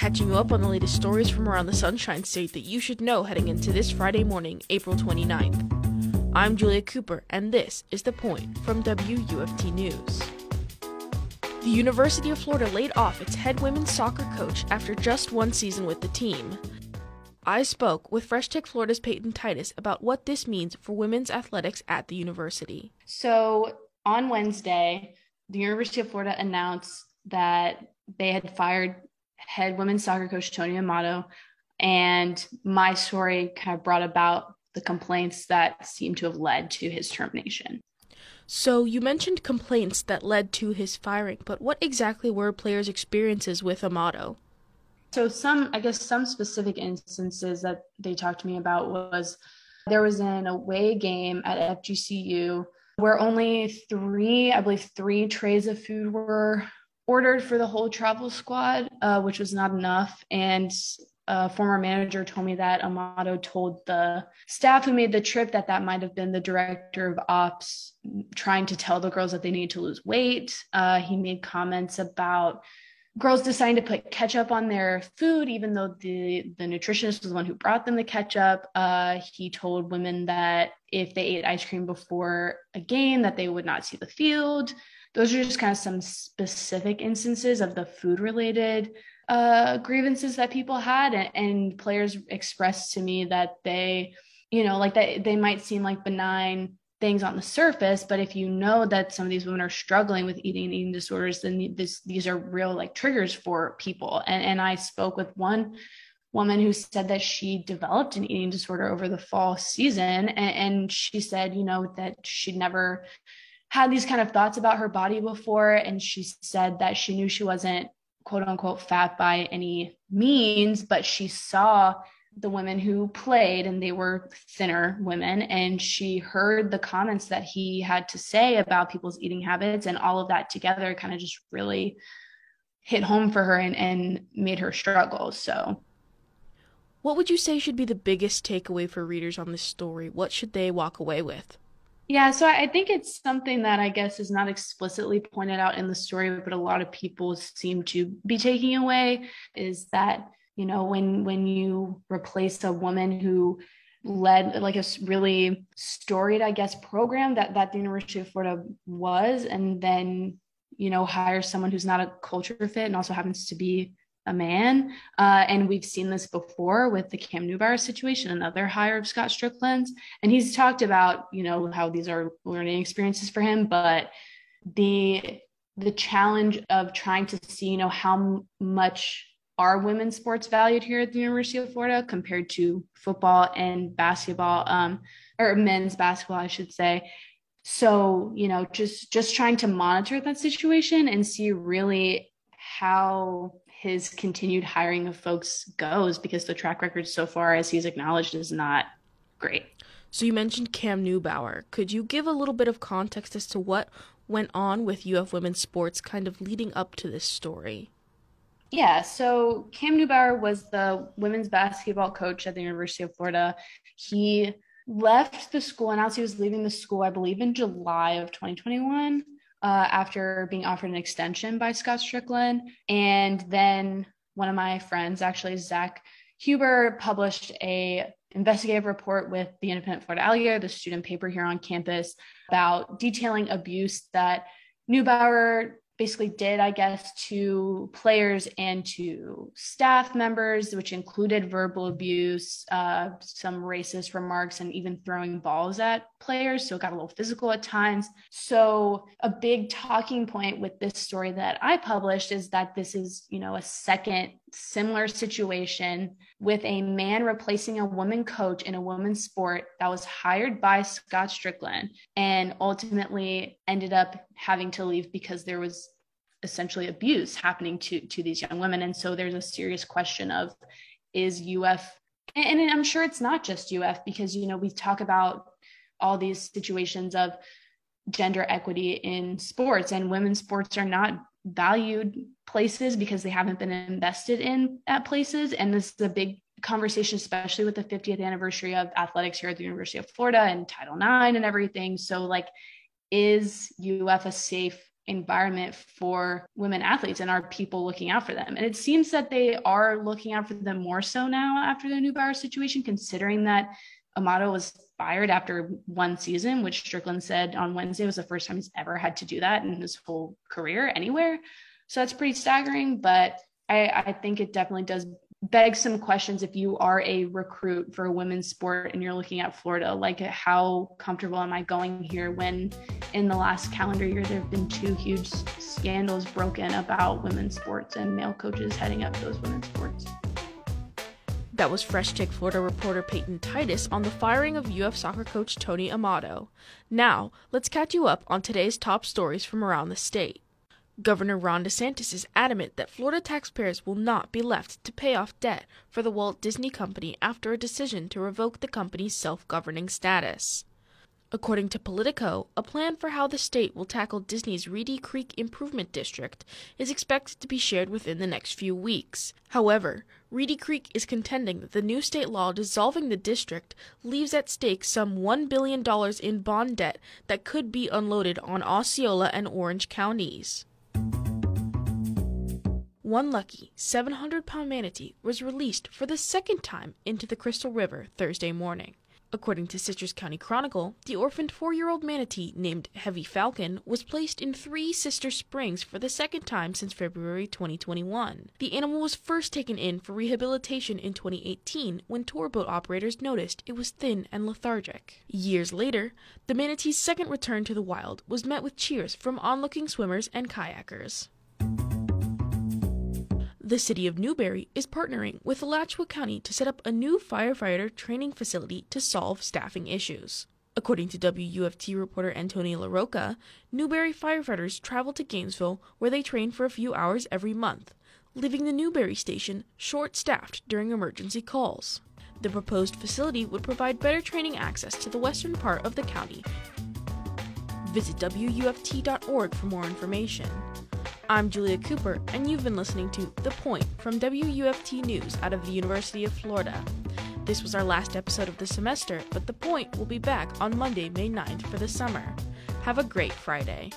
catching you up on the latest stories from around the Sunshine State that you should know heading into this Friday morning, April 29th. I'm Julia Cooper, and this is The Point from WUFT News. The University of Florida laid off its head women's soccer coach after just one season with the team. I spoke with Fresh Take Florida's Payton Titus about what this means for women's athletics at the university. So, on Wednesday, the University of Florida announced that they had fired head women's soccer coach Tony Amato, and my story kind of brought about the complaints that seem to have led to his termination. So, you mentioned complaints that led to his firing, but what exactly were players' experiences with Amato? So, some, I guess, some specific instances that they talked to me about was there was an away game at FGCU where only three, I believe, three trays of food were ordered for the whole travel squad, uh, which was not enough. And a former manager told me that Amato told the staff who made the trip that that might have been the director of ops trying to tell the girls that they need to lose weight. Uh, he made comments about girls deciding to put ketchup on their food, even though the the nutritionist was the one who brought them the ketchup. Uh, he told women that if they ate ice cream before a game, that they would not see the field those are just kind of some specific instances of the food related uh, grievances that people had and, and players expressed to me that they you know like that they might seem like benign things on the surface but if you know that some of these women are struggling with eating and eating disorders then this, these are real like triggers for people. And, and i spoke with one woman who said that she developed an eating disorder over the fall season and, and she said you know that she'd never had these kind of thoughts about her body before and she said that she knew she wasn't quote unquote fat by any means but she saw the women who played and they were thinner women and she heard the comments that he had to say about people's eating habits and all of that together kind of just really hit home for her and, and made her struggle so. What would you say should be the biggest takeaway for readers on this story? What should they walk away with yeah, so I think it's something that I guess is not explicitly pointed out in the story, but a lot of people seem to be taking away is that, you know, when when you replace a woman who led like a really storied, I guess, program that that the University of Florida was, and then you know hire someone who's not a culture fit and also happens to be a man. Uh, and we've seen this before with the Cam Newbauer situation, another hire of Scott Stricklin's. And he's talked about, you know, how these are learning experiences for him, but the the challenge of trying to see, you know, how much are women's sports valued here at the University of Florida compared to football and basketball, um, or men's basketball, I should say. So, you know, just just trying to monitor that situation and see really how his continued hiring of folks goes because the track record so far, as he's acknowledged, is not great. So you mentioned Cam Newbauer. Could you give a little bit of context as to what went on with UF women's sports kind of leading up to this story? Yeah, so Cam Newbauer was the women's basketball coach at the University of Florida. He left the school, announced he was leaving the school, I believe, in July of 2021 uh, after being offered an extension by Scott Stricklin. And then one of my friends, actually Zach Huber, published a investigative report with the Independent Florida Alligator, the student paper here on campus, about detailing abuse that Newbauer basically did, I guess, to players and to staff members, which included verbal abuse, uh, some racist remarks, and even throwing balls at players. So it got a little physical at times. So a big talking point with this story that I published is that this is, you know, a second similar situation with a man replacing a woman coach in a women's sport that was hired by Scott Stricklin and ultimately ended up having to leave because there was essentially abuse happening to to these young women. And so there's a serious question of is UF and, and I'm sure it's not just UF because you know we talk about all these situations of gender equity in sports and women's sports are not valued places because they haven't been invested in at places. And this is a big conversation especially with the 50th anniversary of athletics here at the University of Florida and Title IX and everything. So like is UF a safe environment for women athletes? And are people looking out for them. And it seems that they are looking out for them more so now after the Newbauer situation, considering that Amato was fired after one season, which Stricklin said on Wednesday was the first time he's ever had to do that in his whole career anywhere. So that's pretty staggering, but I, I think it definitely does beg some questions if you are a recruit for a women's sport and you're looking at Florida, like how comfortable am I going here when in the last calendar year there have been two huge scandals broken about women's sports and male coaches heading up those women's sports. That was Fresh Take Florida reporter Payton Titus on the firing of UF soccer coach Tony Amato. Now, let's catch you up on today's top stories from around the state. Governor Ron DeSantis is adamant that Florida taxpayers will not be left to pay off debt for the Walt Disney Company after a decision to revoke the company's self governing status. According to Politico, a plan for how the state will tackle Disney's Reedy Creek Improvement District is expected to be shared within the next few weeks. However, Reedy Creek is contending that the new state law dissolving the district leaves at stake some $1 billion in bond debt that could be unloaded on Osceola and Orange counties. One lucky 700 pound manatee was released for the second time into the Crystal River Thursday morning. According to Citrus County Chronicle, the orphaned four year old manatee named Heavy Falcon was placed in Three Sister Springs for the second time since February 2021. The animal was first taken in for rehabilitation in 2018 when tour boat operators noticed it was thin and lethargic. Years later, the manatee's second return to the wild was met with cheers from onlooking swimmers and kayakers. The city of Newberry is partnering with Alachua County to set up a new firefighter training facility to solve staffing issues. According to WUFT reporter Antonia LaRocca, Newberry firefighters travel to Gainesville where they train for a few hours every month, leaving the Newberry station short staffed during emergency calls. The proposed facility would provide better training access to the western part of the county. Visit WUFT.org for more information. I'm Julia Cooper, and you've been listening to The Point from WUFT News out of the University of Florida. This was our last episode of the semester, but The Point will be back on Monday, May 9th for the summer. Have a great Friday.